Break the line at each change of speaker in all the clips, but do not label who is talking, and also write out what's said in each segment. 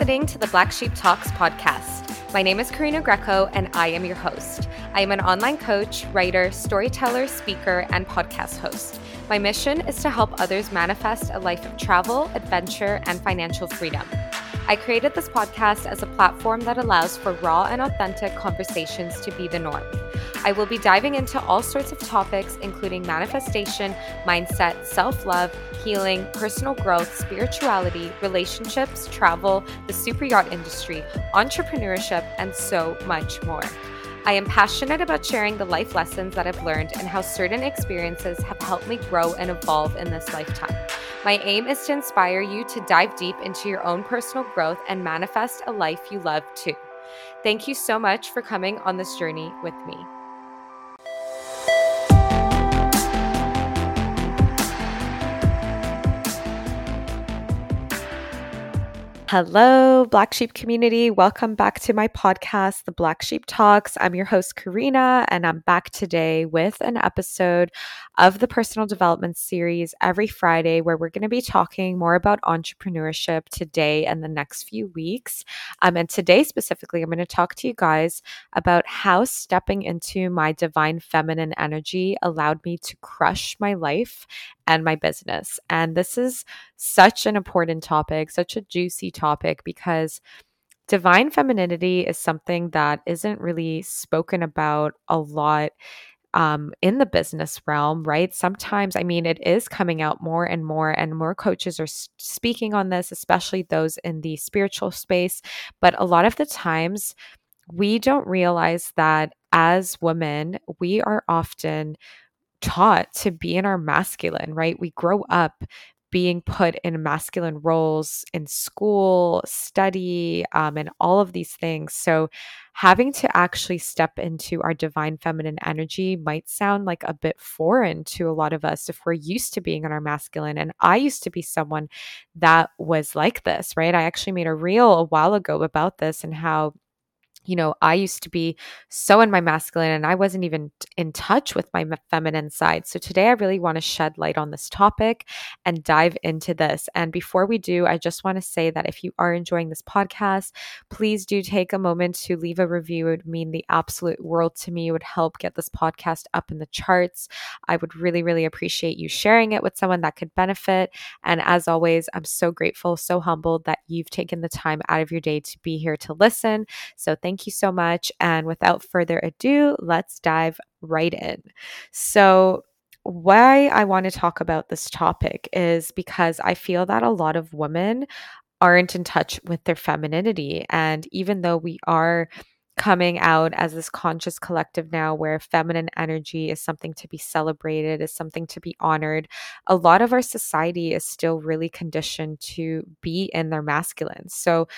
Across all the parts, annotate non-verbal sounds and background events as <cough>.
Listening to the Black Sheep Talks podcast. My name is Karina Greco, and I am your host. I am an online coach, writer, storyteller, speaker, and podcast host. My mission is to help others manifest a life of travel, adventure, and financial freedom. I created this podcast as a platform that allows for raw and authentic conversations to be the norm. I will be diving into all sorts of topics, including manifestation, mindset, self love, healing, personal growth, spirituality, relationships, travel, the super yacht industry, entrepreneurship, and so much more. I am passionate about sharing the life lessons that I've learned and how certain experiences have helped me grow and evolve in this lifetime. My aim is to inspire you to dive deep into your own personal growth and manifest a life you love too. Thank you so much for coming on this journey with me. Hello, Black Sheep community. Welcome back to my podcast, The Black Sheep Talks. I'm your host, Karina, and I'm back today with an episode of the personal development series every Friday, where we're going to be talking more about entrepreneurship today and the next few weeks. Um, and today, specifically, I'm going to talk to you guys about how stepping into my divine feminine energy allowed me to crush my life and my business. And this is such an important topic, such a juicy topic because divine femininity is something that isn't really spoken about a lot um, in the business realm, right? Sometimes, I mean, it is coming out more and more, and more coaches are speaking on this, especially those in the spiritual space. But a lot of the times, we don't realize that as women, we are often taught to be in our masculine, right? We grow up being put in masculine roles in school, study, um, and all of these things. So, having to actually step into our divine feminine energy might sound like a bit foreign to a lot of us if we're used to being in our masculine. And I used to be someone that was like this, right? I actually made a reel a while ago about this and how you know, I used to be so in my masculine and I wasn't even in touch with my feminine side. So today I really want to shed light on this topic and dive into this. And before we do, I just want to say that if you are enjoying this podcast, please do take a moment to leave a review. It would mean the absolute world to me. It would help get this podcast up in the charts. I would really, really appreciate you sharing it with someone that could benefit. And as always, I'm so grateful, so humbled that you've taken the time out of your day to be here to listen. So thank Thank you so much. And without further ado, let's dive right in. So, why I want to talk about this topic is because I feel that a lot of women aren't in touch with their femininity. And even though we are coming out as this conscious collective now where feminine energy is something to be celebrated, is something to be honored. A lot of our society is still really conditioned to be in their masculine. So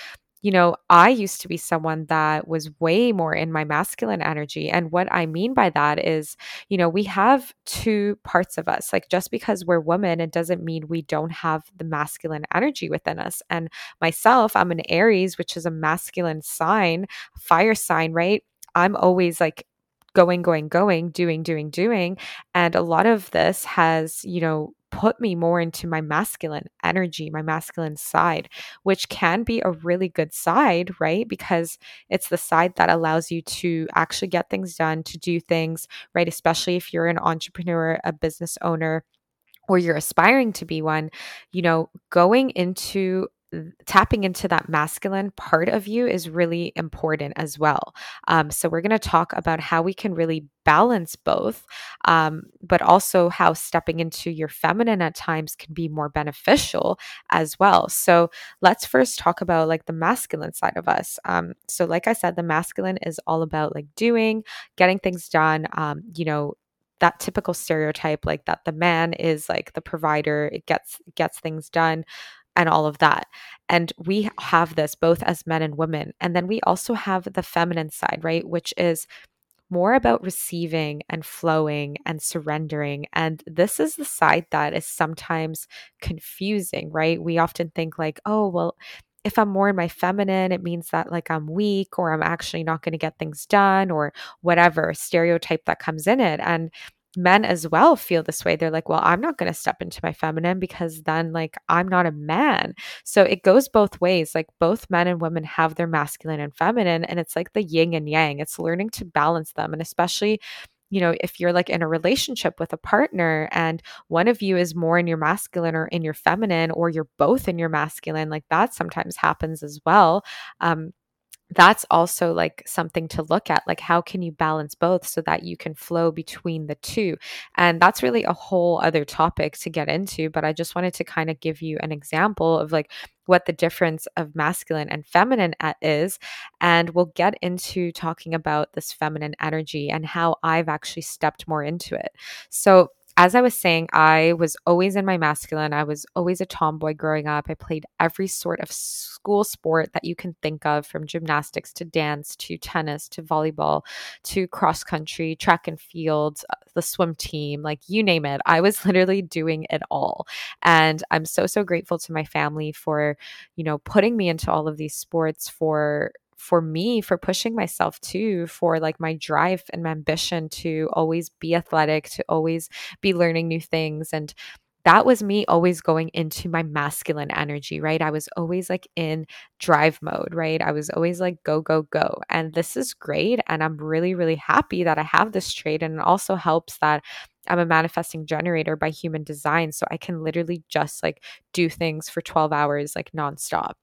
you know, I used to be someone that was way more in my masculine energy. And what I mean by that is, you know, we have two parts of us. Like just because we're women, it doesn't mean we don't have the masculine energy within us. And myself, I'm an Aries, which is a masculine sign, fire sign, right? I'm always like going, going, going, doing, doing, doing. And a lot of this has, you know, put me more into my masculine energy, my masculine side, which can be a really good side, right? Because it's the side that allows you to actually get things done, to do things, right? Especially if you're an entrepreneur, a business owner, or you're aspiring to be one, you know, going into tapping into that masculine part of you is really important as well. Um, so, we're going to talk about how we can really balance both, um, but also how stepping into your feminine at times can be more beneficial as well. So, let's first talk about like the masculine side of us. Um, so, like I said, the masculine is all about like doing, getting things done, um, you know, that typical stereotype like that the man is like the provider it gets gets things done and all of that. And we have this both as men and women. And then we also have the feminine side, right? Which is more about receiving and flowing and surrendering. And this is the side that is sometimes confusing, right? We often think, like, oh, well, if I'm more in my feminine, it means that like I'm weak or I'm actually not going to get things done or whatever stereotype that comes in it. And men as well feel this way. They're like, well, I'm not going to step into my feminine because then, like, I'm not a man. So it goes both ways. Like, both men and women have their masculine and feminine, and it's like the yin and yang. It's learning to balance them. And especially, you know, if you're like in a relationship with a partner and one of you is more in your masculine or in your feminine, or you're both in your masculine, like that sometimes happens as well. Um, that's also like something to look at like how can you balance both so that you can flow between the two? And that's really a whole other topic to get into but i just wanted to kind of give you an example of like what the difference of masculine and feminine is and we'll get into talking about this feminine energy and how i've actually stepped more into it. So as I was saying, I was always in my masculine. I was always a tomboy growing up. I played every sort of school sport that you can think of from gymnastics to dance to tennis to volleyball to cross country, track and field, uh, the swim team, like you name it. I was <laughs> literally doing it all. And I'm so, so grateful to my family for, you know, putting me into all of these sports, for for me for pushing myself too for like my drive and my ambition to always be athletic to always be learning new things and that was me always going into my masculine energy, right? I was always like in drive mode, right? I was always like go, go, go. And this is great. And I'm really, really happy that I have this trait. And it also helps that I'm a manifesting generator by human design. So I can literally just like do things for 12 hours, like nonstop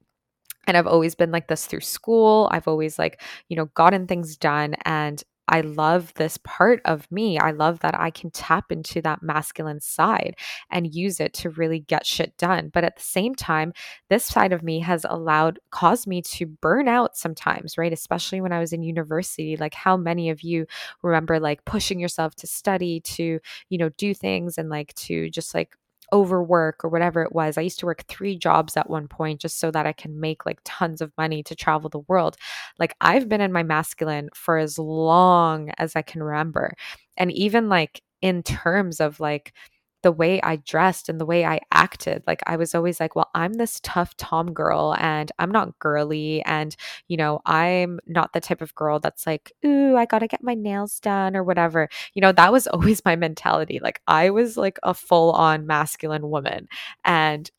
and I've always been like this through school. I've always like, you know, gotten things done and I love this part of me. I love that I can tap into that masculine side and use it to really get shit done. But at the same time, this side of me has allowed, caused me to burn out sometimes, right? Especially when I was in university. Like, how many of you remember like pushing yourself to study, to, you know, do things and like to just like overwork or whatever it was. I used to work three jobs at one point just so that I can make like tons of money to travel the world. Like I've been in my masculine for as long as I can remember. And even like in terms of like, the way I dressed and the way I acted. Like I was always like, well, I'm this tough Tom girl and I'm not girly. And, you know, I'm not the type of girl that's like, ooh, I got to get my nails done or whatever. You know, that was <laughs> always my mentality. Like I was like a full on masculine woman. And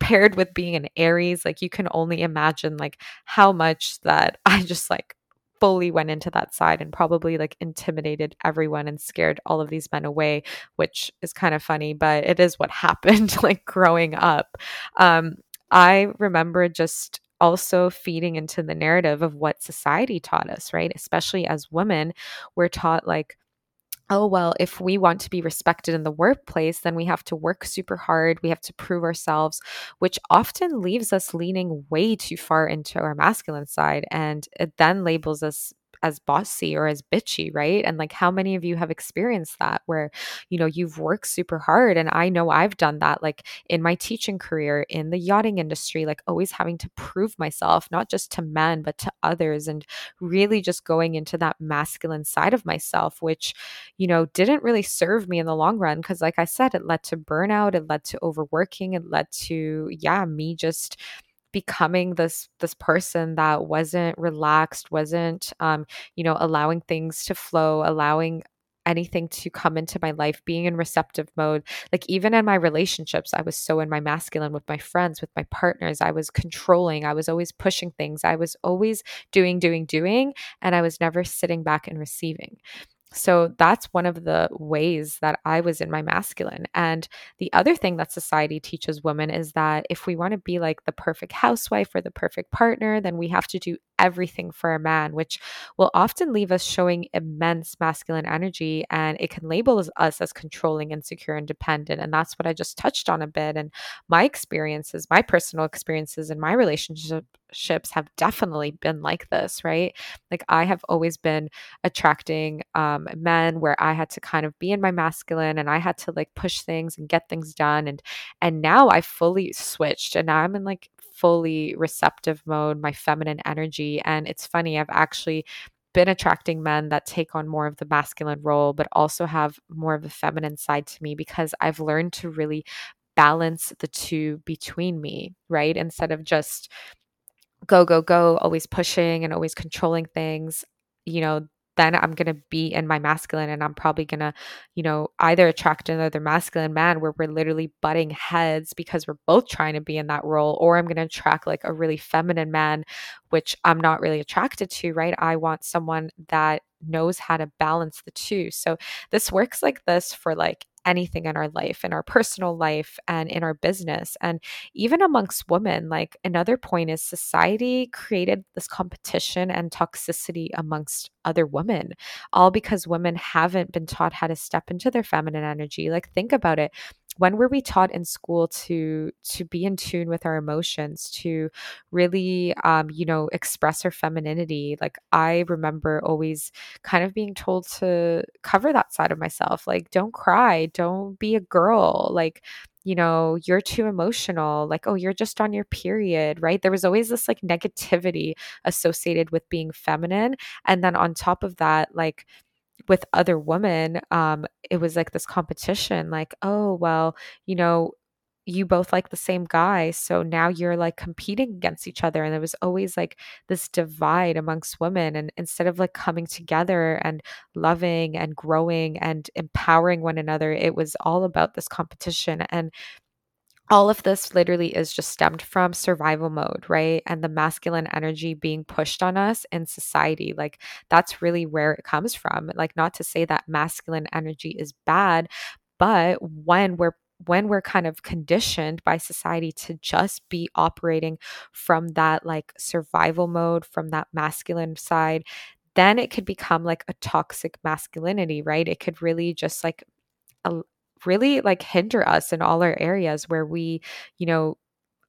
paired with being an Aries, like you can only imagine like how much that <laughs> I just like fully went into that side and probably like intimidated everyone and scared all of these men away, which is kind of funny, but it is what <laughs> happened like growing up. Um, I remember just also feeding into the narrative of what society taught us, right? Especially as women, we're taught like, oh, well, if we want to be respected in the workplace, then we have to work super hard. We have to prove ourselves, which often leaves us leaning way too far into our masculine side. And it then labels us as bossy or as bitchy, right? And like how many of you have experienced that where, you know, you've worked super hard and I know I've done that like in my teaching career in the yachting industry, like always having to prove myself not just to men but to others and really just going into that masculine side of myself which, you know, didn't really serve me in the long run because like I said it led to burnout, it led to overworking, it led to yeah, me just becoming this this person that wasn't relaxed wasn't um you know allowing things to flow allowing anything to come into my life being in receptive mode. Like even in my relationships i was so in my masculine with my friends with my partners. I was controlling. I was always pushing things. I was always doing doing doing and i was never sitting back and receiving so that's one of the ways that I was in my masculine. And the other thing that society teaches women is that if we want to be like the perfect housewife or the perfect partner, then we have to do everything for a man, which will often leave us showing immense masculine energy and it can label us as controlling, insecure, and dependent. And that's what I just touched on a bit. And my experiences, my personal experiences and my relationships have definitely been like this, right? Like I have always been attracting um, men where I had to kind of be in my masculine and I had to like push things and get things done. And and now I fully switched and now I'm in like fully receptive mode, my feminine energy. And it's funny, I've actually been attracting men that take on more of the masculine role, but also have more of the feminine side to me because I've learned to really balance the two between me, right? Instead of just go, go, go, always pushing and always controlling things, you know, then I'm going to be in my masculine and I'm probably going to, you know, either attract another masculine man where we're literally butting heads because we're both trying to be in that role, or I'm going to attract like a really feminine man, which I'm not really attracted to, right? I want someone that knows how to balance the two. So this works like this for like anything in our life, in our personal life, and in our business. And even amongst women, like another point is society created this competition and toxicity amongst other women, all because women haven't been taught how to step into their feminine energy. Like, think about it when were we taught in school to to be in tune with our emotions to really um, you know express our femininity? Like i remember always kind of being told to cover that side of myself like don't cry don't be a girl like you know you're too emotional like oh you're just on your period right? There was always this like negativity associated with being feminine and then on top of that like with other women, um, it was like this competition, like, oh, well, you know, you both like the same guy. So now you're like competing against each other. And there was always like this divide amongst women. And instead of like coming together and loving and growing and empowering one another, it was all about this competition. And all of this literally is just stemmed from survival mode, right? And the masculine energy being pushed on us in society. Like, that's really where it comes from. Like, not to say that masculine energy is bad, but when we're when we're kind of conditioned by society to just be operating from that like survival mode, from that masculine side, then it could become like a toxic masculinity, right? It could really just like really like hinder us in all our areas where we, you know,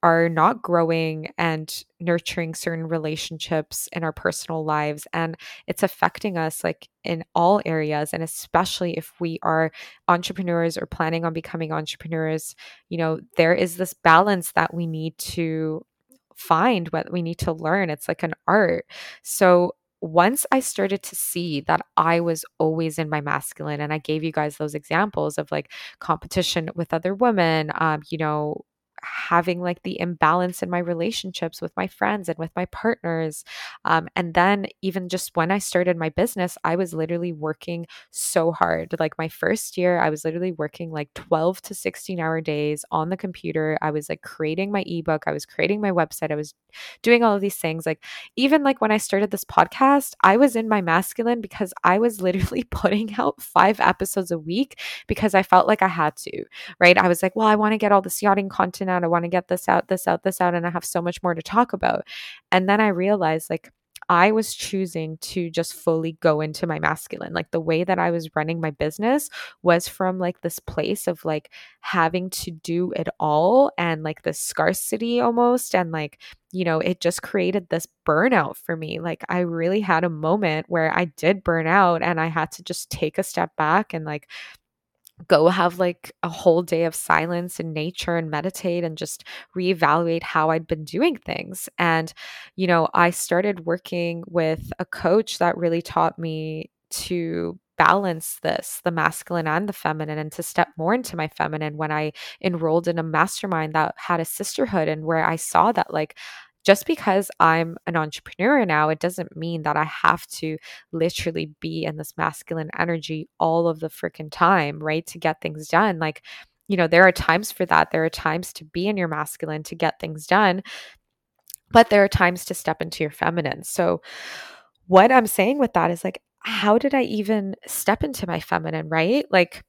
are not growing and nurturing certain relationships in our personal lives and it's affecting us like in all areas and especially if we are entrepreneurs or planning on becoming entrepreneurs you know there is this balance that we need to find what we need to learn. It's like an art. So once I started to see that I was always in my masculine, and I gave you guys those examples of like competition with other women, um, you know, having like the imbalance in my relationships with my friends and with my partners. Um, and then, even just when I started my business, I was literally working so hard. Like my first year, I was literally working like 12 to 16 hour days on the computer. I was like creating my ebook, I was creating my website, I was doing all of these things. Like, even like when I started this podcast, I was in my masculine because I was <laughs> literally putting out five episodes a week because I felt like I had to, right? I was like, well, I want to get all this yachting content out. I want to get this out, this out, this out. And I have so much more to talk about. And then I realized, like, I was choosing to just fully go into my masculine. Like the way that I was running my business was from like this place of like having to do it all and like the scarcity almost. And like, you know, it just created this burnout for me. Like I really had a moment where I did burn out and I had to just take a step back and like go have like a whole day of silence in nature and meditate and just reevaluate how I'd been doing things. And, you know, I started working with a coach that really taught me to balance this, the masculine and the feminine, and to step more into my feminine when I enrolled in a mastermind that had a sisterhood and where I saw that, like, just because I'm an entrepreneur now, it doesn't mean that I have to literally be in this masculine energy all of the freaking time, right? To get things done. Like, you know, there are times for that. There are times to be in your masculine to get things done, but there are times to step into your feminine. So, what I'm saying with that is like, how did I even step into my feminine, right? Like,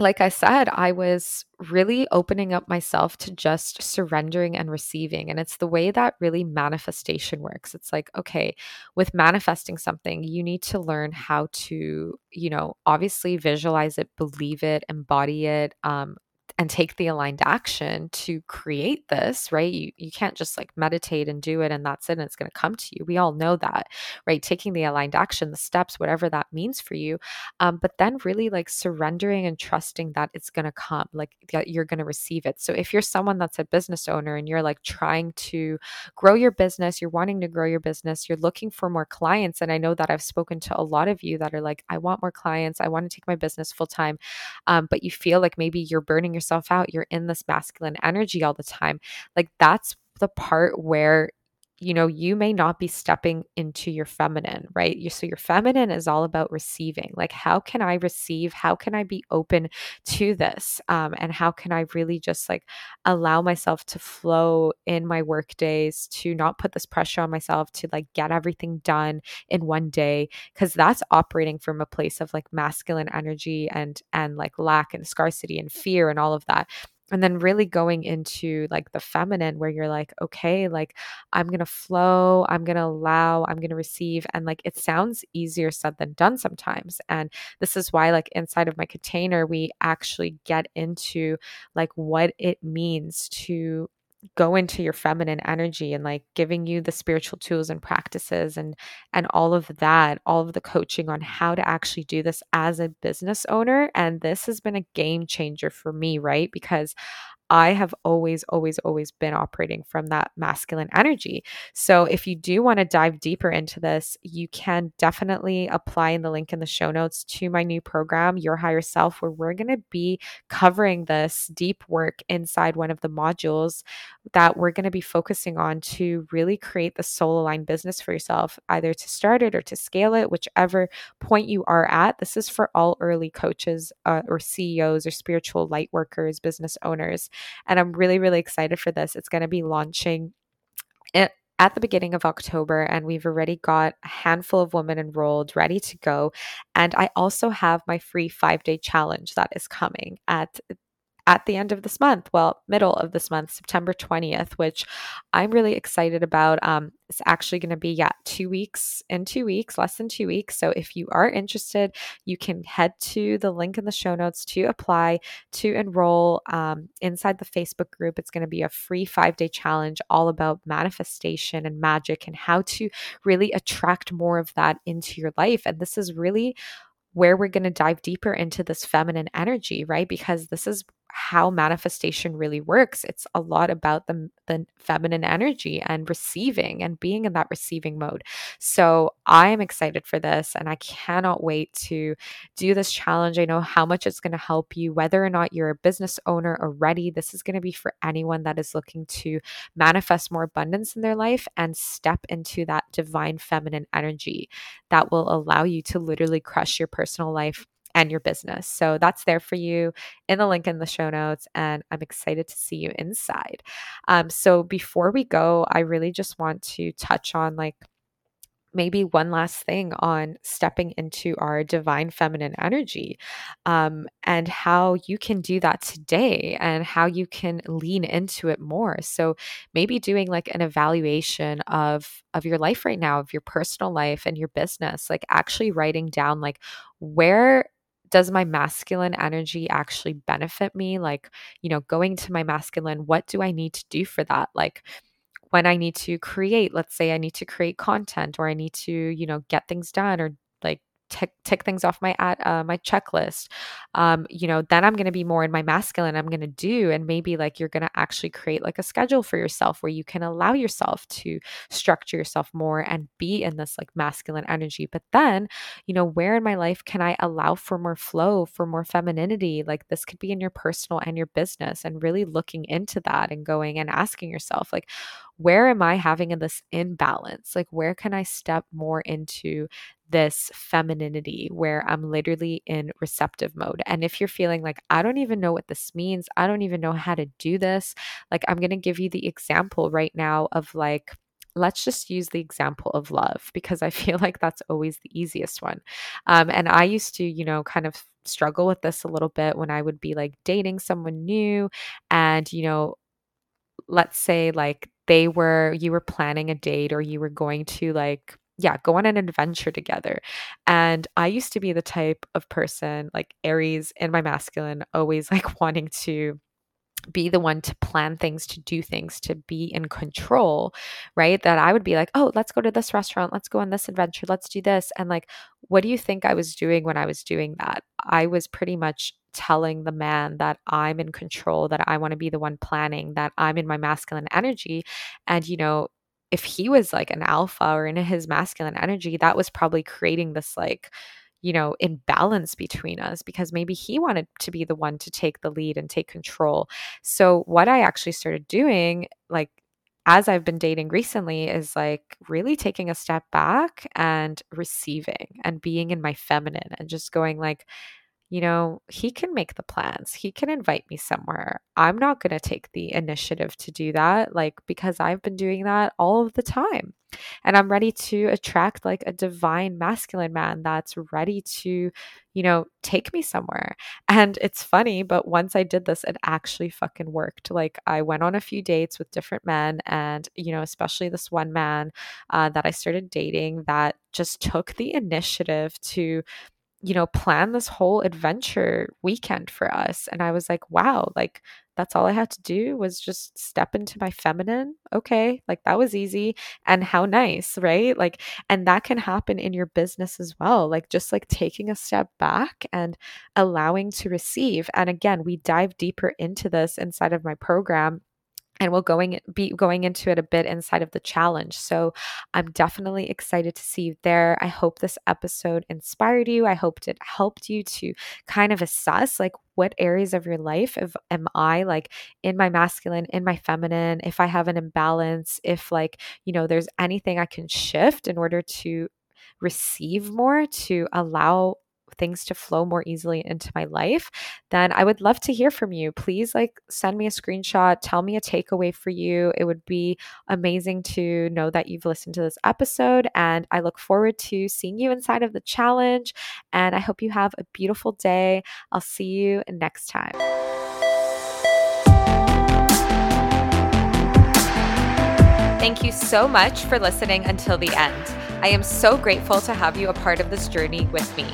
like I said, I was really opening up myself to just surrendering and receiving. And it's the way that really manifestation works. It's like, okay, with manifesting something, you need to learn how to, you know, obviously visualize it, believe it, embody it, um, and take the aligned action to create this, right? You you can't just like meditate and do it and that's it and it's going to come to you. We all know that, right? Taking the aligned action, the steps, whatever that means for you, um, but then really like surrendering and trusting that it's going to come, like that you're going to receive it. So if you're someone that's a business owner and you're like trying to grow your business, you're wanting to grow your business, you're looking for more clients, and I know that I've spoken to a lot of you that are like, I want more clients, I want to take my business full time, um, but you feel like maybe you're burning yourself yourself out. You're in this masculine energy all the time. Like that's the part where you know, you may not be stepping into your feminine, right? You, so your feminine is all about receiving. Like, how can I receive? How can I be open to this? Um, and how can I really just like allow myself to flow in my work days, to not put this pressure on myself to like get everything done in one day? Because that's operating from a place of like masculine energy and and like lack and scarcity and fear and all of that and then really going into like the feminine where you're like okay like i'm going to flow i'm going to allow i'm going to receive and like it sounds easier said than done sometimes and this is why like inside of my container we actually get into like what it means to go into your feminine energy and like giving you the spiritual tools and practices and and all of that all of the coaching on how to actually do this as a business owner. And this has been a game changer for me right? Because I have always, always, always been operating from that masculine energy. So, if you do want to dive deeper into this, you can definitely apply in the link in the show notes to my new program, Your Higher Self, where we're going to be covering this deep work inside one of the modules that we're going to be focusing on to really create the soul aligned business for yourself, either to start it or to scale it, whichever point you are at. This is for all early coaches uh, or CEOs or spiritual light workers, business owners. And I'm really, really excited for this. It's going to be launching it at the beginning of October, and we've already got a handful of women enrolled, ready to go. And I also have my free five day challenge that is coming at at the end of this month, well, middle of this month, September 20th, which I'm really excited about. Um, it's actually going to be, yeah, two weeks in two weeks, less than two weeks. So if you are interested, you can head to the link in the show notes to apply to enroll um, inside the Facebook group. It's going to be a free five day challenge all about manifestation and magic and how to really attract more of that into your life. And this is really where we're going to dive deeper into this feminine energy, right? Because this is how manifestation really works. It's a lot about the, the feminine energy and receiving and being in that receiving mode. So I am excited for this and I cannot wait to do this challenge. I know how much it's going to help you, whether or not you're a business owner already. This is going to be for anyone that is looking to manifest more abundance in their life and step into that divine feminine energy that will allow you to literally crush your personal life and your business. So that's there for you in the link in the show notes. And I'm excited to see you inside. Um, so before we go, I really just want to touch on like, maybe one last thing on stepping into our divine feminine energy um, and how you can do that today and how you can lean into it more so maybe doing like an evaluation of of your life right now of your personal life and your business like actually writing down like where does my masculine energy actually benefit me? Like, you know, going to my masculine, what do I need to do for that? Like, when I need to create, let's say I need to create content or I need to, you know, get things done or like tick, tick things off my at uh, my checklist um, you know then i'm going to be more in my masculine i'm going to do and maybe like you're going to actually create like a schedule for yourself where you can allow yourself to structure yourself more and be in this like masculine energy but then you know where in my life can i allow for more flow for more femininity? Like this could be in your personal and your business and really looking into that and going and asking yourself like where am I having in this imbalance? Like, where can I step more into this femininity where I'm literally in receptive mode? And if you're feeling like, I don't even know what this means, I don't even know how to do this, like, I'm going to give you the example right now of like, let's just use the example of love because I <laughs> feel like that's always the easiest one. Um, and I used to, you know, kind of struggle with this a little bit when I would be like dating someone new and, you know, let's say like they were you were planning a date or you were going to like yeah, go on an adventure together. And I used to be the type of person like Aries in my masculine, always <laughs> like wanting to be the one to plan things, to do things, to be in control, right? That I would be like, oh, let's go to this restaurant, let's go on this adventure, let's do this. And like, what do you think I was doing when I was doing that? I was pretty much telling the man that I'm in control, that I want to be the one planning, that I'm in my masculine energy. And, you know, if he was like an alpha or in his masculine energy, that was probably creating this like, you know, imbalance between us because maybe he wanted to be the one to take the lead and take control. So, what I actually started doing, like as I've been dating recently is like really taking a step back and receiving and being in my feminine and just going like you know, he can make the plans. He can invite me somewhere. I'm not going to take the initiative to do that, like, because I've been doing that all of the time. And I'm ready to attract like a divine masculine man that's ready to, you know, take me somewhere. And it's funny, but once I did this, it actually fucking worked. Like, I went on a few dates with different men, and, you know, especially this one man uh, that I started dating that just took the initiative to you know, plan this whole adventure weekend for us. And I was like, wow, like that's all I had to do was just step into my feminine. Okay. Like that was easy. And how nice, right? Like, and that can happen in your business as well. Like just like taking a step back and allowing to receive. And again, we dive deeper into this inside of my program and we'll going be going into it a bit inside of the challenge. So I'm definitely excited to see you there. I hope this episode inspired you. I hoped it helped you to kind of assess like what areas of your life if, am I like in my masculine, in my feminine, if I have an imbalance, if like, you know, there's anything I can shift in order to receive more to allow things to flow more easily into my life, then I would love to hear from you. Please like send me a screenshot, tell me a takeaway for you. It would be amazing to know that you've listened to this episode and I look forward to seeing you inside of the challenge and I hope you have a beautiful day. I'll see you next time. Thank you so much for listening until the end. I am so grateful to have you a part of this journey with me.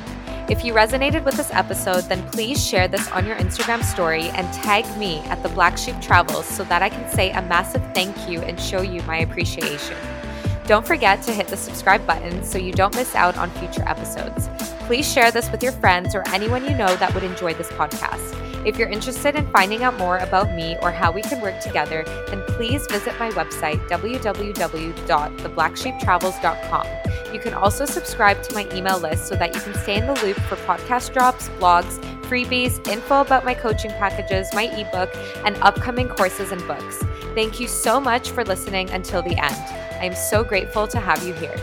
If you resonated with this episode, then please share this on your Instagram story and tag me at the Black Sheep Travels so that I can say a massive thank you and show you my appreciation. Don't forget to hit the subscribe button so you don't miss out on future episodes. Please share this with your friends or anyone you know that would enjoy this podcast. If you're interested in finding out more about me or how we can work together, then please visit my website, www.theblacksheeptravels.com. You can also subscribe to my email list so that you can stay in the loop for podcast drops, blogs, freebies, info about my coaching packages, my ebook, and upcoming courses and books. Thank you so much for listening until the end. I am so grateful to have you here.